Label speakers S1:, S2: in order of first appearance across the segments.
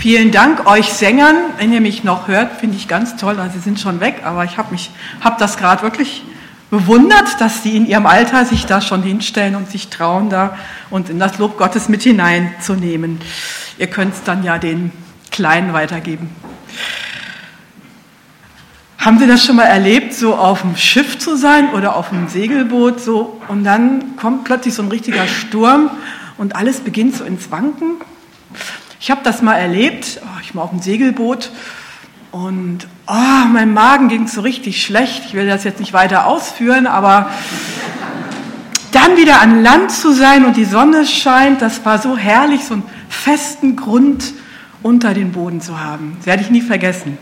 S1: Vielen Dank euch Sängern, wenn ihr mich noch hört, finde ich ganz toll. Also sie sind schon weg, aber ich habe habe das gerade wirklich bewundert, dass sie in ihrem Alter sich da schon hinstellen und sich trauen, da und in das Lob Gottes mit hineinzunehmen. Ihr könnt es dann ja den Kleinen weitergeben. Haben Sie das schon mal erlebt, so auf dem Schiff zu sein oder auf einem Segelboot so und dann kommt plötzlich so ein richtiger Sturm und alles beginnt so ins Wanken? Ich habe das mal erlebt, oh, ich war auf dem Segelboot und oh, mein Magen ging so richtig schlecht. Ich will das jetzt nicht weiter ausführen, aber dann wieder an Land zu sein und die Sonne scheint, das war so herrlich, so einen festen Grund unter den Boden zu haben. Das werde ich nie vergessen.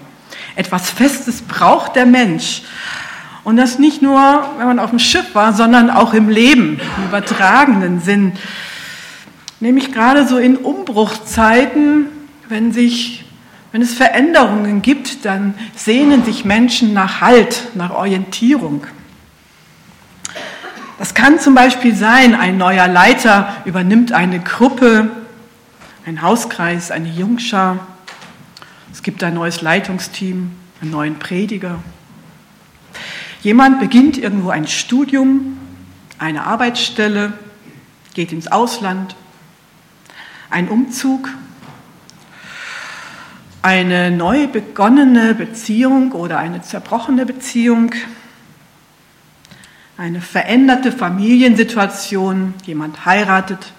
S1: Etwas Festes braucht der Mensch. Und das nicht nur, wenn man auf dem Schiff war, sondern auch im Leben, im übertragenen Sinn. Nämlich gerade so in Umbruchzeiten, wenn sich wenn es Veränderungen gibt, dann sehnen sich Menschen nach Halt, nach Orientierung. Das kann zum Beispiel sein, ein neuer Leiter übernimmt eine Gruppe, ein Hauskreis, eine Jungschar. Es gibt ein neues Leitungsteam, einen neuen Prediger. Jemand beginnt irgendwo ein Studium, eine Arbeitsstelle, geht ins Ausland, ein Umzug eine neu begonnene Beziehung oder eine zerbrochene Beziehung, eine veränderte Familiensituation, jemand heiratet,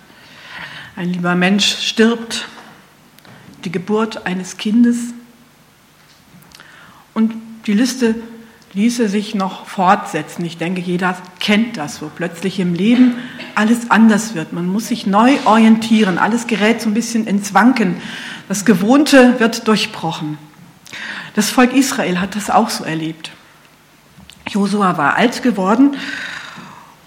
S1: ein lieber Mensch stirbt, die Geburt eines Kindes. Und die Liste ließe sich noch fortsetzen. Ich denke, jeder kennt das, wo plötzlich im Leben alles anders wird. Man muss sich neu orientieren, alles gerät so ein bisschen ins Wanken. Das Gewohnte wird durchbrochen. Das Volk Israel hat das auch so erlebt. Josua war alt geworden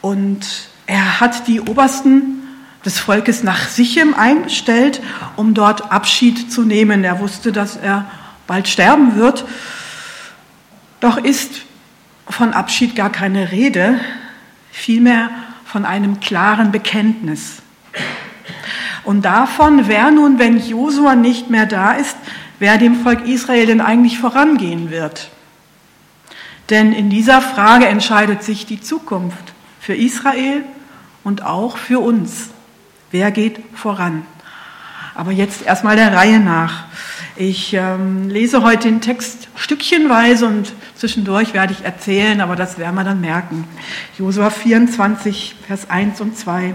S1: und er hat die Obersten des Volkes nach Sichem eingestellt, um dort Abschied zu nehmen. Er wusste, dass er bald sterben wird. Doch ist von Abschied gar keine Rede, vielmehr von einem klaren Bekenntnis. Und davon, wer nun, wenn Josua nicht mehr da ist, wer dem Volk Israel denn eigentlich vorangehen wird. Denn in dieser Frage entscheidet sich die Zukunft für Israel und auch für uns. Wer geht voran? Aber jetzt erstmal der Reihe nach. Ich ähm, lese heute den Text stückchenweise und zwischendurch werde ich erzählen, aber das werden wir dann merken. Josua 24, Vers 1 und 2.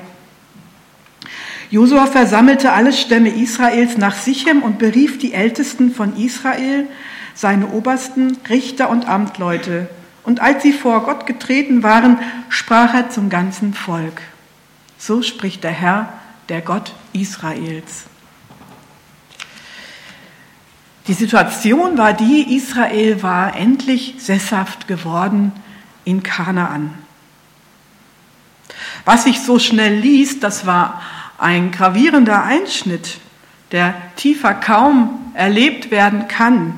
S1: Josua versammelte alle Stämme Israels nach Sichem und berief die Ältesten von Israel, seine Obersten, Richter und Amtleute. Und als sie vor Gott getreten waren, sprach er zum ganzen Volk. So spricht der Herr, der Gott Israels. Die Situation war die, Israel war endlich sesshaft geworden in Kanaan. Was sich so schnell liest, das war ein gravierender Einschnitt, der tiefer kaum erlebt werden kann.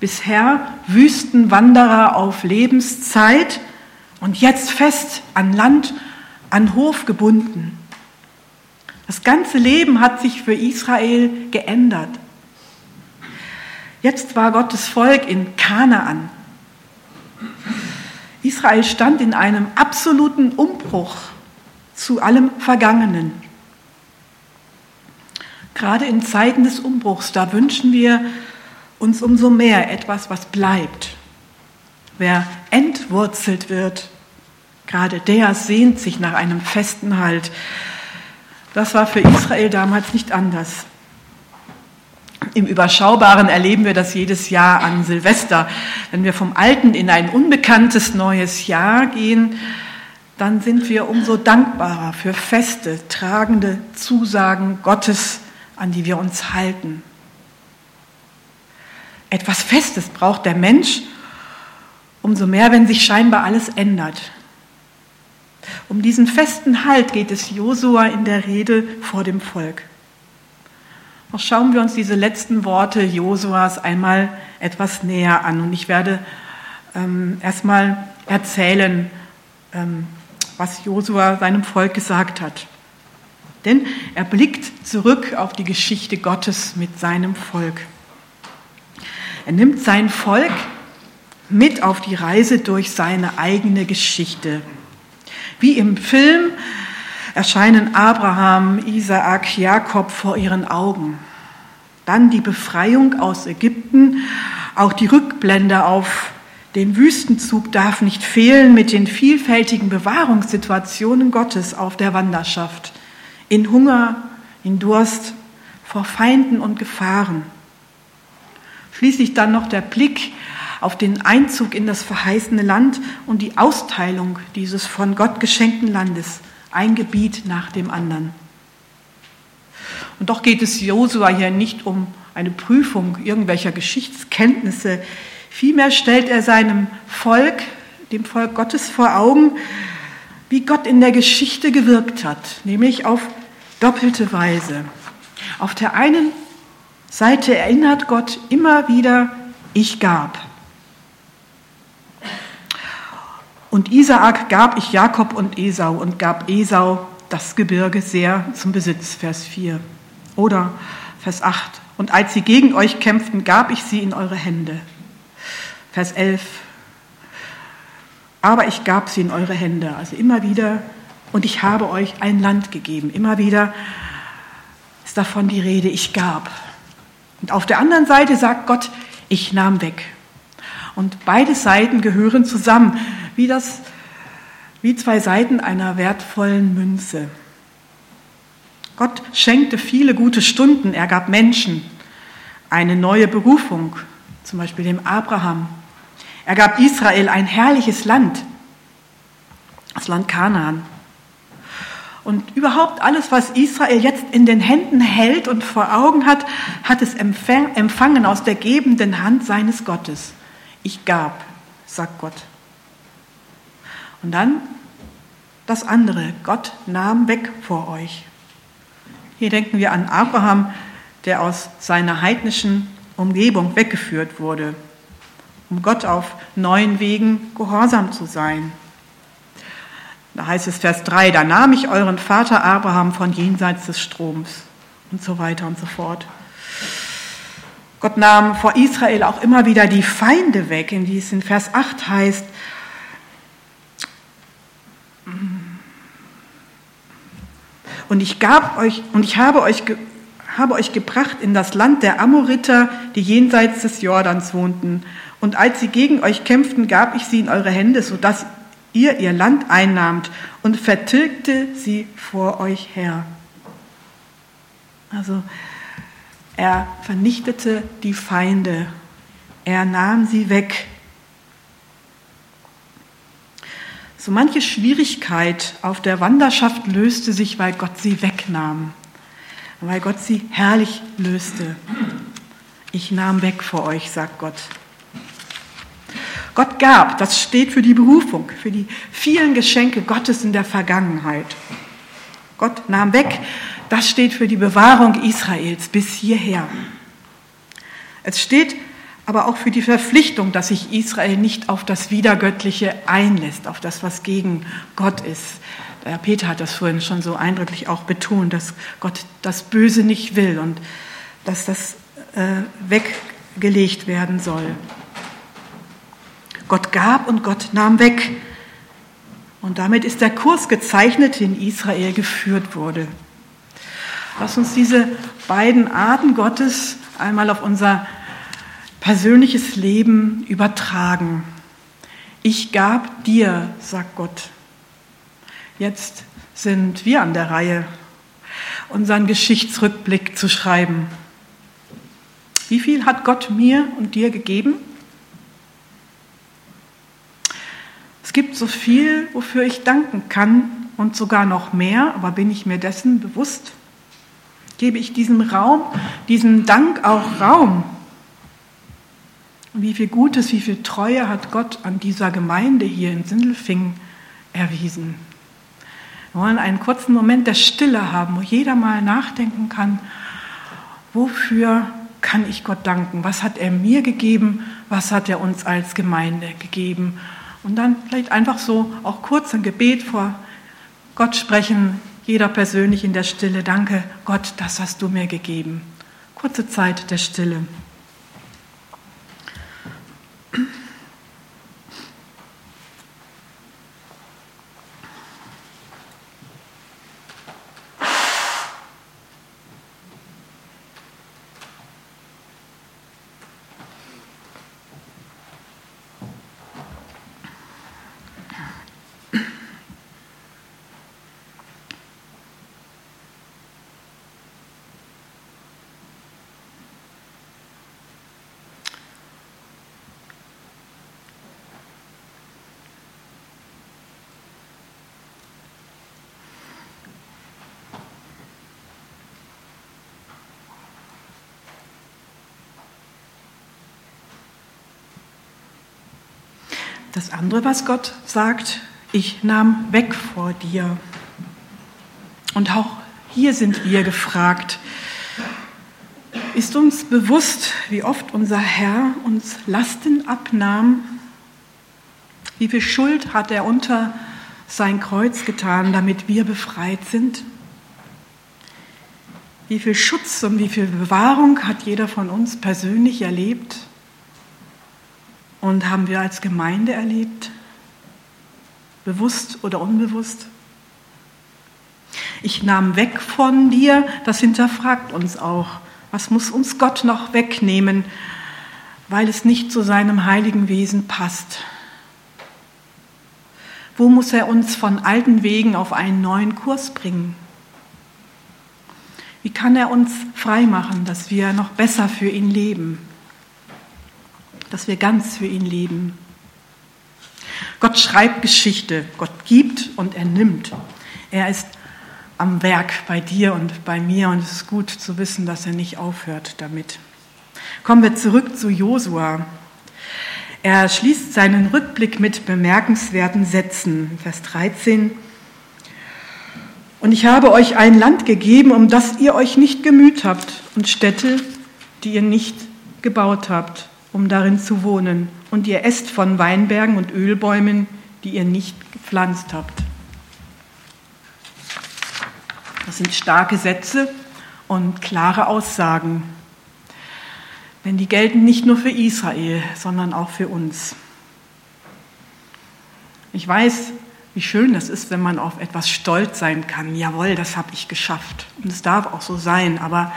S1: Bisher Wüstenwanderer auf Lebenszeit und jetzt fest an Land, an Hof gebunden. Das ganze Leben hat sich für Israel geändert. Jetzt war Gottes Volk in Kanaan. Israel stand in einem absoluten Umbruch zu allem Vergangenen. Gerade in Zeiten des Umbruchs, da wünschen wir uns umso mehr etwas, was bleibt. Wer entwurzelt wird, gerade der sehnt sich nach einem festen Halt. Das war für Israel damals nicht anders. Im Überschaubaren erleben wir das jedes Jahr an Silvester. Wenn wir vom alten in ein unbekanntes neues Jahr gehen, dann sind wir umso dankbarer für feste, tragende Zusagen Gottes an die wir uns halten. Etwas Festes braucht der Mensch, umso mehr, wenn sich scheinbar alles ändert. Um diesen festen Halt geht es Josua in der Rede vor dem Volk. Noch schauen wir uns diese letzten Worte Josuas einmal etwas näher an. Und ich werde ähm, erstmal erzählen, ähm, was Josua seinem Volk gesagt hat. Denn er blickt zurück auf die Geschichte Gottes mit seinem Volk. Er nimmt sein Volk mit auf die Reise durch seine eigene Geschichte. Wie im Film erscheinen Abraham, Isaak, Jakob vor ihren Augen. Dann die Befreiung aus Ägypten, auch die Rückblende auf den Wüstenzug darf nicht fehlen mit den vielfältigen Bewahrungssituationen Gottes auf der Wanderschaft. In Hunger, in Durst, vor Feinden und Gefahren. Schließlich dann noch der Blick auf den Einzug in das verheißene Land und die Austeilung dieses von Gott geschenkten Landes, ein Gebiet nach dem anderen. Und doch geht es Josua hier nicht um eine Prüfung irgendwelcher Geschichtskenntnisse. Vielmehr stellt er seinem Volk, dem Volk Gottes vor Augen, wie Gott in der Geschichte gewirkt hat, nämlich auf doppelte Weise. Auf der einen Seite erinnert Gott immer wieder, ich gab. Und Isaak gab ich Jakob und Esau und gab Esau das Gebirge sehr zum Besitz, Vers 4. Oder Vers 8. Und als sie gegen euch kämpften, gab ich sie in eure Hände. Vers 11. Aber ich gab sie in eure Hände. Also immer wieder. Und ich habe euch ein Land gegeben. Immer wieder ist davon die Rede, ich gab. Und auf der anderen Seite sagt Gott, ich nahm weg. Und beide Seiten gehören zusammen, wie, das, wie zwei Seiten einer wertvollen Münze. Gott schenkte viele gute Stunden. Er gab Menschen eine neue Berufung, zum Beispiel dem Abraham. Er gab Israel ein herrliches Land, das Land Kanaan. Und überhaupt alles, was Israel jetzt in den Händen hält und vor Augen hat, hat es empfangen aus der gebenden Hand seines Gottes. Ich gab, sagt Gott. Und dann das andere. Gott nahm weg vor euch. Hier denken wir an Abraham, der aus seiner heidnischen Umgebung weggeführt wurde, um Gott auf neuen Wegen gehorsam zu sein. Da heißt es Vers 3, da nahm ich euren Vater Abraham von jenseits des Stroms und so weiter und so fort. Gott nahm vor Israel auch immer wieder die Feinde weg, in die es in Vers 8 heißt, Und ich gab euch, und ich habe euch, habe euch gebracht in das Land der Amoriter, die jenseits des Jordans wohnten. Und als sie gegen euch kämpften, gab ich sie in eure Hände, sodass ihr ihr Land einnahmt und vertilgte sie vor euch her. Also er vernichtete die Feinde, er nahm sie weg. So manche Schwierigkeit auf der Wanderschaft löste sich, weil Gott sie wegnahm, weil Gott sie herrlich löste. Ich nahm weg vor euch, sagt Gott. Gott gab, das steht für die Berufung, für die vielen Geschenke Gottes in der Vergangenheit. Gott nahm weg, das steht für die Bewahrung Israels bis hierher. Es steht aber auch für die Verpflichtung, dass sich Israel nicht auf das Wiedergöttliche einlässt, auf das, was gegen Gott ist. Der Peter hat das vorhin schon so eindrücklich auch betont, dass Gott das Böse nicht will und dass das äh, weggelegt werden soll. Gott gab und Gott nahm weg. Und damit ist der Kurs gezeichnet, den Israel geführt wurde. Lass uns diese beiden Arten Gottes einmal auf unser persönliches Leben übertragen. Ich gab dir, sagt Gott. Jetzt sind wir an der Reihe, unseren Geschichtsrückblick zu schreiben. Wie viel hat Gott mir und dir gegeben? Es gibt so viel, wofür ich danken kann und sogar noch mehr, aber bin ich mir dessen bewusst? Gebe ich diesem Raum, diesem Dank auch Raum? Wie viel Gutes, wie viel Treue hat Gott an dieser Gemeinde hier in Sindelfingen erwiesen. Wir wollen einen kurzen Moment der Stille haben, wo jeder mal nachdenken kann, wofür kann ich Gott danken? Was hat er mir gegeben? Was hat er uns als Gemeinde gegeben? Und dann vielleicht einfach so auch kurz ein Gebet vor Gott sprechen. jeder persönlich in der Stille, danke Gott, das hast du mir gegeben. Kurze Zeit der Stille. Das andere, was Gott sagt, ich nahm weg vor dir. Und auch hier sind wir gefragt. Ist uns bewusst, wie oft unser Herr uns Lasten abnahm? Wie viel Schuld hat er unter sein Kreuz getan, damit wir befreit sind? Wie viel Schutz und wie viel Bewahrung hat jeder von uns persönlich erlebt? Und haben wir als Gemeinde erlebt, bewusst oder unbewusst? Ich nahm weg von dir, das hinterfragt uns auch. Was muss uns Gott noch wegnehmen, weil es nicht zu seinem heiligen Wesen passt? Wo muss er uns von alten Wegen auf einen neuen Kurs bringen? Wie kann er uns freimachen, dass wir noch besser für ihn leben? Dass wir ganz für ihn leben. Gott schreibt Geschichte, Gott gibt und er nimmt. Er ist am Werk bei dir und bei mir und es ist gut zu wissen, dass er nicht aufhört damit. Kommen wir zurück zu Josua. Er schließt seinen Rückblick mit bemerkenswerten Sätzen. Vers 13. Und ich habe euch ein Land gegeben, um das ihr euch nicht gemüht habt, und Städte, die ihr nicht gebaut habt um darin zu wohnen, und ihr esst von Weinbergen und Ölbäumen, die ihr nicht gepflanzt habt. Das sind starke Sätze und klare Aussagen. Denn die gelten nicht nur für Israel, sondern auch für uns. Ich weiß, wie schön das ist, wenn man auf etwas stolz sein kann. Jawohl, das habe ich geschafft. Und es darf auch so sein. Aber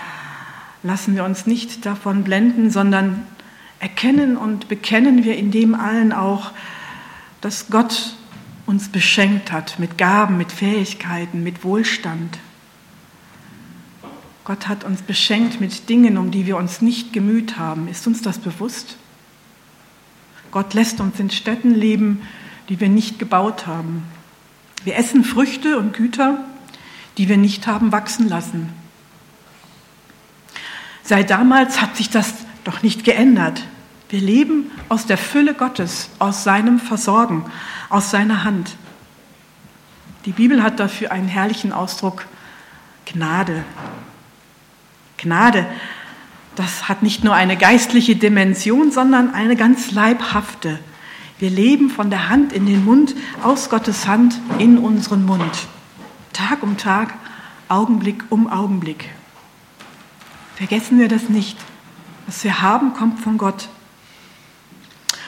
S1: lassen wir uns nicht davon blenden, sondern erkennen und bekennen wir in dem allen auch, dass Gott uns beschenkt hat mit Gaben, mit Fähigkeiten, mit Wohlstand. Gott hat uns beschenkt mit Dingen, um die wir uns nicht gemüht haben. Ist uns das bewusst? Gott lässt uns in Städten leben, die wir nicht gebaut haben. Wir essen Früchte und Güter, die wir nicht haben wachsen lassen. Seit damals hat sich das doch nicht geändert. Wir leben aus der Fülle Gottes, aus seinem Versorgen, aus seiner Hand. Die Bibel hat dafür einen herrlichen Ausdruck, Gnade. Gnade, das hat nicht nur eine geistliche Dimension, sondern eine ganz leibhafte. Wir leben von der Hand in den Mund, aus Gottes Hand in unseren Mund. Tag um Tag, Augenblick um Augenblick. Vergessen wir das nicht. Was wir haben, kommt von Gott.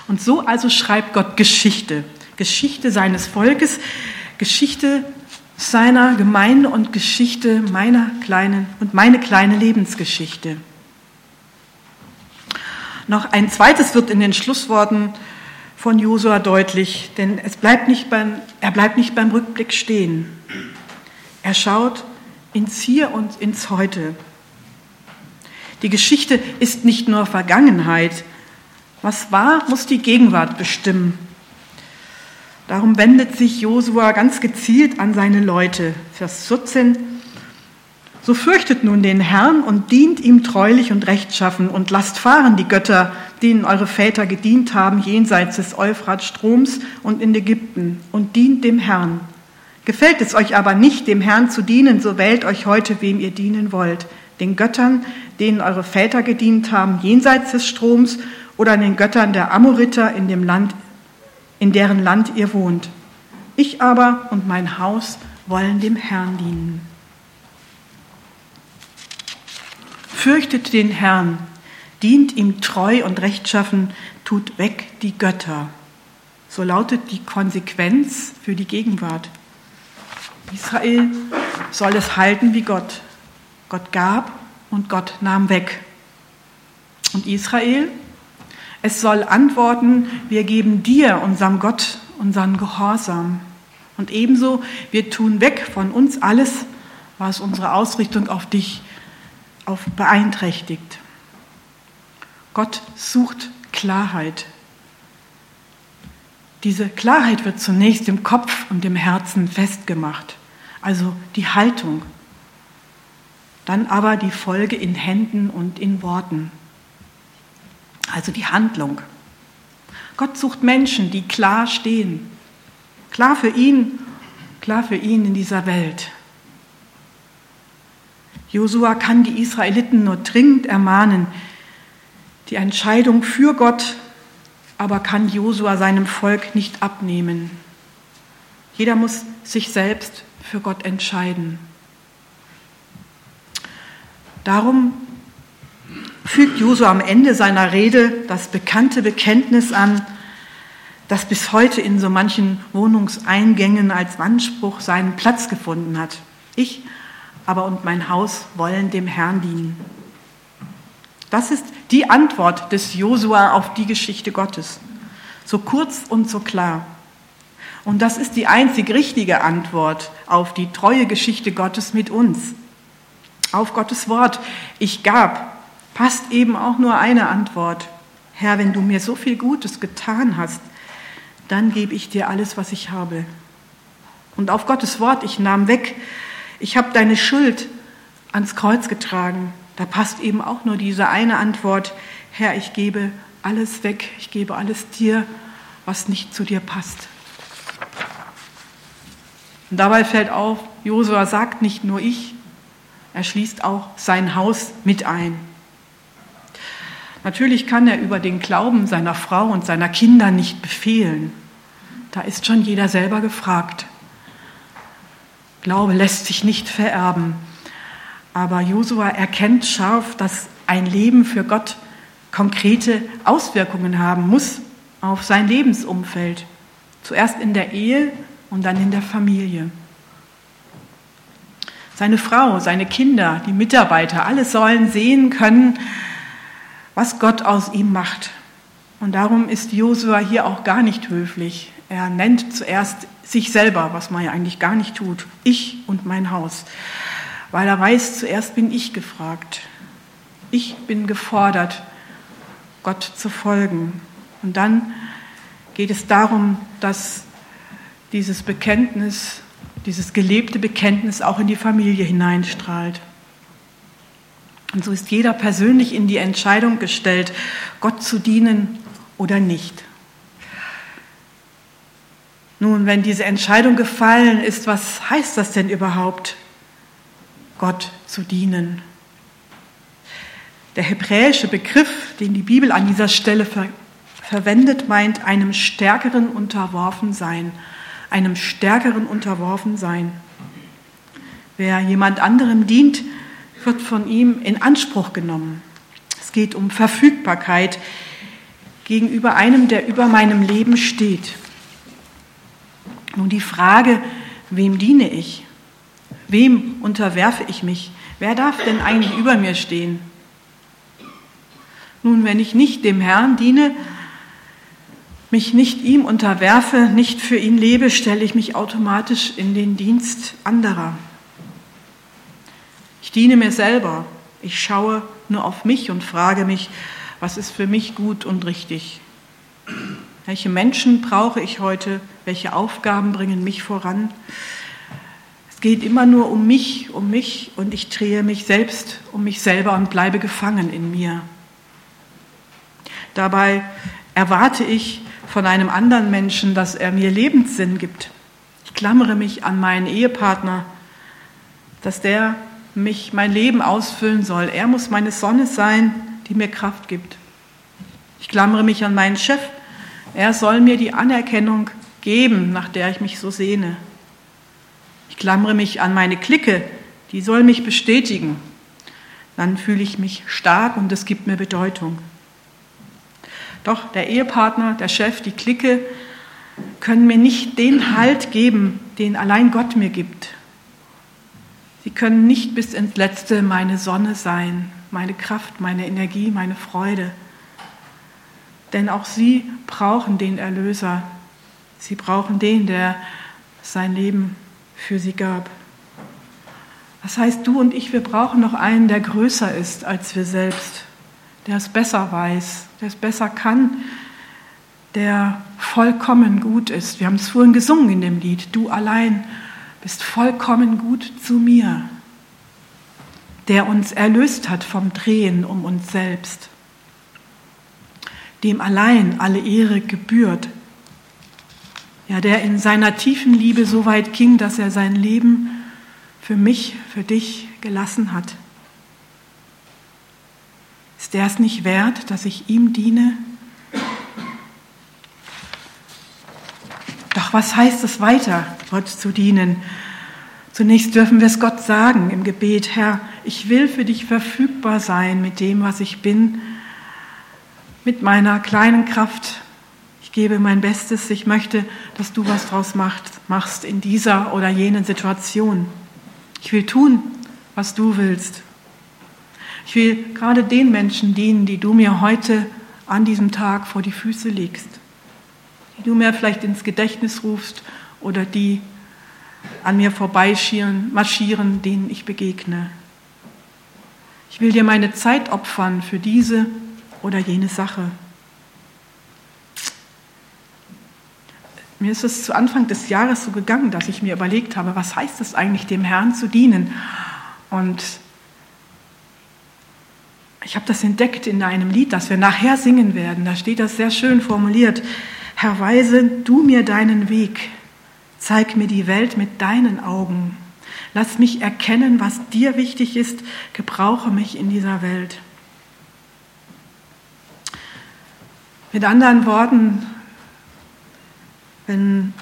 S1: Und so also schreibt Gott Geschichte. Geschichte seines Volkes, Geschichte seiner Gemeinde und Geschichte meiner kleinen und meine kleine Lebensgeschichte. Noch ein zweites wird in den Schlussworten von Josua deutlich, denn es bleibt nicht beim, er bleibt nicht beim Rückblick stehen. Er schaut ins Hier und ins Heute. Die Geschichte ist nicht nur Vergangenheit. Was war, muss die Gegenwart bestimmen. Darum wendet sich Josua ganz gezielt an seine Leute. Vers 14. So fürchtet nun den Herrn und dient ihm treulich und rechtschaffen und lasst fahren die Götter, denen eure Väter gedient haben, jenseits des Euphratstroms und in Ägypten, und dient dem Herrn. Gefällt es euch aber nicht, dem Herrn zu dienen, so wählt euch heute, wem ihr dienen wollt den Göttern, denen eure Väter gedient haben, jenseits des Stroms, oder an den Göttern der Amoriter in dem Land, in deren Land ihr wohnt. Ich aber und mein Haus wollen dem Herrn dienen. Fürchtet den Herrn, dient ihm treu und rechtschaffen, tut weg die Götter. So lautet die Konsequenz für die Gegenwart. Israel soll es halten wie Gott. Gott gab und Gott nahm weg. Und Israel, es soll antworten, wir geben dir, unserem Gott, unseren Gehorsam. Und ebenso, wir tun weg von uns alles, was unsere Ausrichtung auf dich auf beeinträchtigt. Gott sucht Klarheit. Diese Klarheit wird zunächst im Kopf und im Herzen festgemacht, also die Haltung. Dann aber die Folge in Händen und in Worten, also die Handlung. Gott sucht Menschen, die klar stehen, Klar für ihn, klar für ihn in dieser Welt. Josua kann die Israeliten nur dringend ermahnen, die Entscheidung für Gott, aber kann Josua seinem Volk nicht abnehmen. Jeder muss sich selbst für Gott entscheiden. Darum fügt Josua am Ende seiner Rede das bekannte Bekenntnis an, das bis heute in so manchen Wohnungseingängen als Wandspruch seinen Platz gefunden hat. Ich aber und mein Haus wollen dem Herrn dienen. Das ist die Antwort des Josua auf die Geschichte Gottes. So kurz und so klar. Und das ist die einzig richtige Antwort auf die treue Geschichte Gottes mit uns. Auf Gottes Wort, ich gab, passt eben auch nur eine Antwort. Herr, wenn du mir so viel Gutes getan hast, dann gebe ich dir alles, was ich habe. Und auf Gottes Wort, ich nahm weg, ich habe deine Schuld ans Kreuz getragen. Da passt eben auch nur diese eine Antwort, Herr, ich gebe alles weg, ich gebe alles dir, was nicht zu dir passt. Und dabei fällt auf, Josua sagt nicht nur ich, er schließt auch sein Haus mit ein. Natürlich kann er über den Glauben seiner Frau und seiner Kinder nicht befehlen. Da ist schon jeder selber gefragt. Glaube lässt sich nicht vererben. Aber Josua erkennt scharf, dass ein Leben für Gott konkrete Auswirkungen haben muss auf sein Lebensumfeld. Zuerst in der Ehe und dann in der Familie. Seine Frau, seine Kinder, die Mitarbeiter, alle sollen sehen können, was Gott aus ihm macht. Und darum ist Josua hier auch gar nicht höflich. Er nennt zuerst sich selber, was man ja eigentlich gar nicht tut. Ich und mein Haus. Weil er weiß, zuerst bin ich gefragt. Ich bin gefordert, Gott zu folgen. Und dann geht es darum, dass dieses Bekenntnis, dieses gelebte Bekenntnis auch in die Familie hineinstrahlt. Und so ist jeder persönlich in die Entscheidung gestellt, Gott zu dienen oder nicht. Nun, wenn diese Entscheidung gefallen ist, was heißt das denn überhaupt, Gott zu dienen? Der hebräische Begriff, den die Bibel an dieser Stelle ver verwendet, meint einem stärkeren Unterworfensein, einem stärkeren Unterworfensein. Wer jemand anderem dient, wird von ihm in Anspruch genommen. Es geht um Verfügbarkeit gegenüber einem, der über meinem Leben steht. Nun die Frage, wem diene ich? Wem unterwerfe ich mich? Wer darf denn eigentlich über mir stehen? Nun, wenn ich nicht dem Herrn diene, mich nicht ihm unterwerfe, nicht für ihn lebe, stelle ich mich automatisch in den Dienst anderer. Ich diene mir selber. Ich schaue nur auf mich und frage mich, was ist für mich gut und richtig? Welche Menschen brauche ich heute? Welche Aufgaben bringen mich voran? Es geht immer nur um mich, um mich und ich drehe mich selbst um mich selber und bleibe gefangen in mir. Dabei erwarte ich von einem anderen Menschen, dass er mir Lebenssinn gibt. Ich klammere mich an meinen Ehepartner, dass der mich mein Leben ausfüllen soll. Er muss meine Sonne sein, die mir Kraft gibt. Ich klammere mich an meinen Chef. Er soll mir die Anerkennung geben, nach der ich mich so sehne. Ich klammere mich an meine Clique, die soll mich bestätigen. Dann fühle ich mich stark und es gibt mir Bedeutung. Doch der Ehepartner, der Chef, die Clique können mir nicht den Halt geben, den allein Gott mir gibt. Sie können nicht bis ins Letzte meine Sonne sein, meine Kraft, meine Energie, meine Freude. Denn auch sie brauchen den Erlöser. Sie brauchen den, der sein Leben für sie gab. Das heißt, du und ich, wir brauchen noch einen, der größer ist als wir selbst, der es besser weiß, der es besser kann, der vollkommen gut ist. Wir haben es vorhin gesungen in dem Lied, du allein bist vollkommen gut zu mir, der uns erlöst hat vom Drehen um uns selbst, dem allein alle Ehre gebührt, ja, der in seiner tiefen Liebe so weit ging, dass er sein Leben für mich, für dich gelassen hat. Ist der es nicht wert, dass ich ihm diene? Doch was heißt es weiter, Gott zu dienen? Zunächst dürfen wir es Gott sagen im Gebet, Herr, ich will für dich verfügbar sein mit dem, was ich bin, mit meiner kleinen Kraft, gebe mein Bestes. Ich möchte, dass du was draus machst in dieser oder jenen Situation. Ich will tun, was du willst. Ich will gerade den Menschen dienen, die du mir heute an diesem Tag vor die Füße legst, die du mir vielleicht ins Gedächtnis rufst oder die an mir vorbeischieren, marschieren, denen ich begegne. Ich will dir meine Zeit opfern für diese oder jene Sache. Mir ist es zu Anfang des Jahres so gegangen, dass ich mir überlegt habe, was heißt es eigentlich, dem Herrn zu dienen? Und ich habe das entdeckt in einem Lied, das wir nachher singen werden. Da steht das sehr schön formuliert. Herr, weise du mir deinen Weg. Zeig mir die Welt mit deinen Augen. Lass mich erkennen, was dir wichtig ist. Gebrauche mich in dieser Welt. Mit anderen Worten, wenn,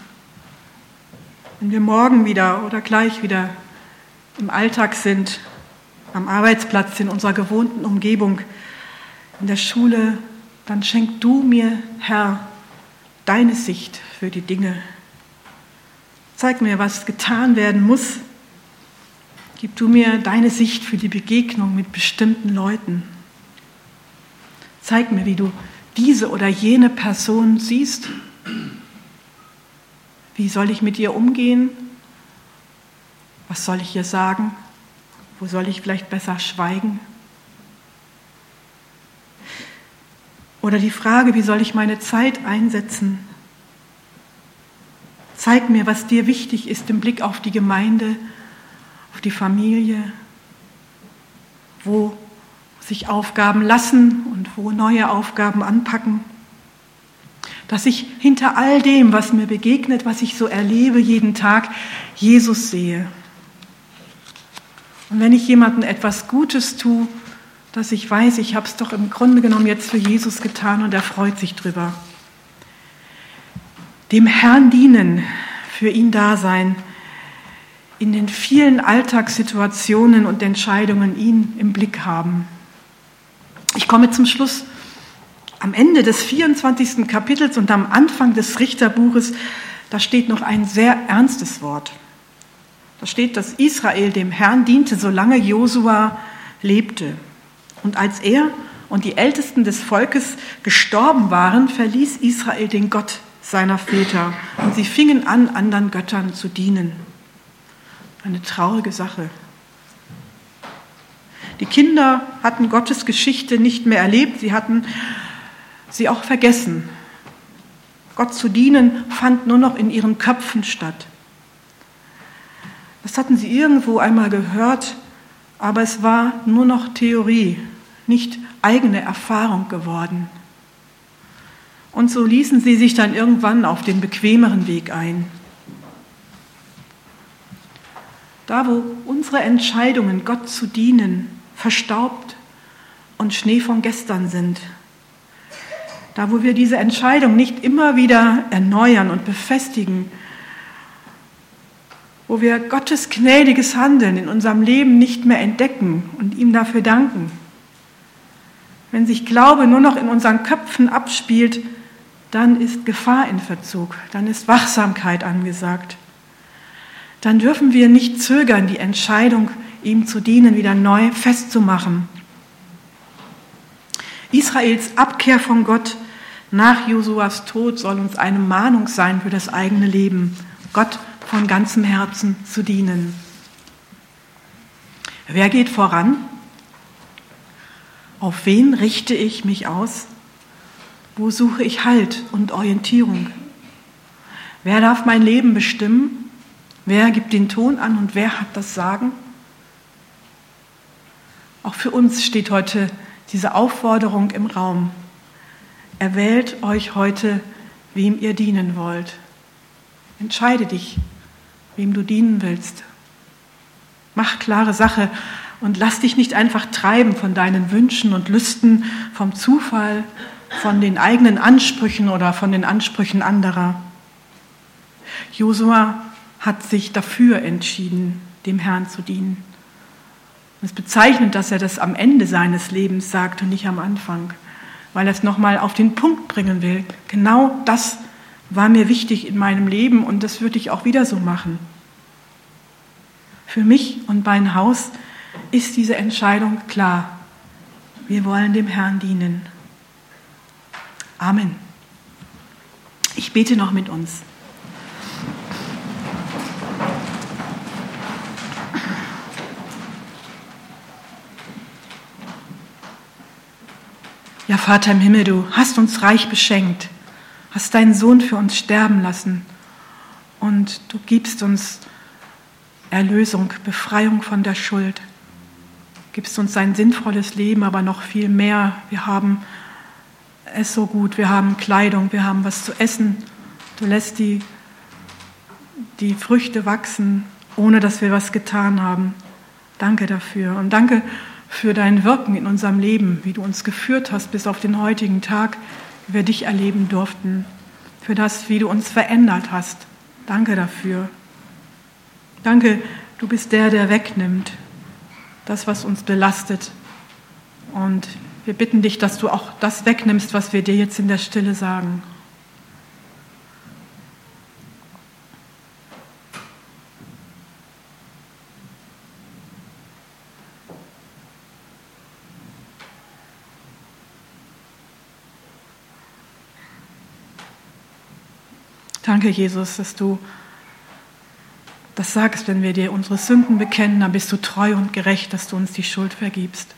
S1: wenn wir morgen wieder oder gleich wieder im Alltag sind, am Arbeitsplatz, in unserer gewohnten Umgebung, in der Schule, dann schenk du mir, Herr, deine Sicht für die Dinge. Zeig mir, was getan werden muss. Gib du mir deine Sicht für die Begegnung mit bestimmten Leuten. Zeig mir, wie du diese oder jene Person siehst wie soll ich mit ihr umgehen? Was soll ich ihr sagen? Wo soll ich vielleicht besser schweigen? Oder die Frage, wie soll ich meine Zeit einsetzen? Zeig mir, was dir wichtig ist im Blick auf die Gemeinde, auf die Familie, wo sich Aufgaben lassen und wo neue Aufgaben anpacken dass ich hinter all dem, was mir begegnet, was ich so erlebe jeden Tag, Jesus sehe. Und wenn ich jemandem etwas Gutes tue, dass ich weiß, ich habe es doch im Grunde genommen jetzt für Jesus getan und er freut sich drüber. Dem Herrn dienen, für ihn da sein, in den vielen Alltagssituationen und Entscheidungen ihn im Blick haben. Ich komme zum Schluss am Ende des 24. Kapitels und am Anfang des Richterbuches, da steht noch ein sehr ernstes Wort. Da steht, dass Israel dem Herrn diente, solange Josua lebte. Und als er und die Ältesten des Volkes gestorben waren, verließ Israel den Gott seiner Väter und sie fingen an, anderen Göttern zu dienen. Eine traurige Sache. Die Kinder hatten Gottes Geschichte nicht mehr erlebt, sie hatten sie auch vergessen. Gott zu dienen fand nur noch in ihren Köpfen statt. Das hatten sie irgendwo einmal gehört, aber es war nur noch Theorie, nicht eigene Erfahrung geworden. Und so ließen sie sich dann irgendwann auf den bequemeren Weg ein. Da, wo unsere Entscheidungen, Gott zu dienen, verstaubt und Schnee von gestern sind, da, wo wir diese Entscheidung nicht immer wieder erneuern und befestigen, wo wir Gottes gnädiges Handeln in unserem Leben nicht mehr entdecken und ihm dafür danken. Wenn sich Glaube nur noch in unseren Köpfen abspielt, dann ist Gefahr in Verzug, dann ist Wachsamkeit angesagt. Dann dürfen wir nicht zögern, die Entscheidung, ihm zu dienen, wieder neu festzumachen. Israels Abkehr von Gott nach Josuas Tod soll uns eine Mahnung sein für das eigene Leben, Gott von ganzem Herzen zu dienen. Wer geht voran? Auf wen richte ich mich aus? Wo suche ich Halt und Orientierung? Wer darf mein Leben bestimmen? Wer gibt den Ton an und wer hat das Sagen? Auch für uns steht heute diese Aufforderung im Raum. Erwählt euch heute, wem ihr dienen wollt. Entscheide dich, wem du dienen willst. Mach klare Sache und lass dich nicht einfach treiben von deinen Wünschen und Lüsten, vom Zufall, von den eigenen Ansprüchen oder von den Ansprüchen anderer. Josua hat sich dafür entschieden, dem Herrn zu dienen. Es bezeichnet, dass er das am Ende seines Lebens sagt und nicht am Anfang, weil er es nochmal auf den Punkt bringen will. Genau das war mir wichtig in meinem Leben und das würde ich auch wieder so machen. Für mich und mein Haus ist diese Entscheidung klar. Wir wollen dem Herrn dienen. Amen. Ich bete noch mit uns. Ja, Vater im Himmel, du hast uns reich beschenkt, hast deinen Sohn für uns sterben lassen und du gibst uns Erlösung, Befreiung von der Schuld. Gibst uns ein sinnvolles Leben, aber noch viel mehr. Wir haben es so gut, wir haben Kleidung, wir haben was zu essen. Du lässt die, die Früchte wachsen, ohne dass wir was getan haben. Danke dafür und danke für dein Wirken in unserem Leben, wie du uns geführt hast bis auf den heutigen Tag, wie wir dich erleben durften, für das, wie du uns verändert hast. Danke dafür. Danke, du bist der, der wegnimmt, das, was uns belastet. Und wir bitten dich, dass du auch das wegnimmst, was wir dir jetzt in der Stille sagen. Danke, Jesus, dass du das sagst, wenn wir dir unsere Sünden bekennen, dann bist du treu und gerecht, dass du uns die Schuld vergibst.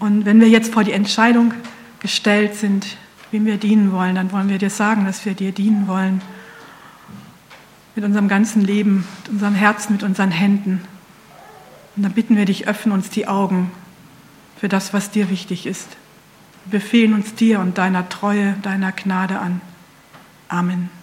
S1: Und wenn wir jetzt vor die Entscheidung gestellt sind, wem wir dienen wollen, dann wollen wir dir sagen, dass wir dir dienen wollen. Mit unserem ganzen Leben, mit unserem Herzen, mit unseren Händen. Und dann bitten wir dich, öffne uns die Augen für das, was dir wichtig ist. Wir befehlen uns dir und deiner Treue, deiner Gnade an. Amen.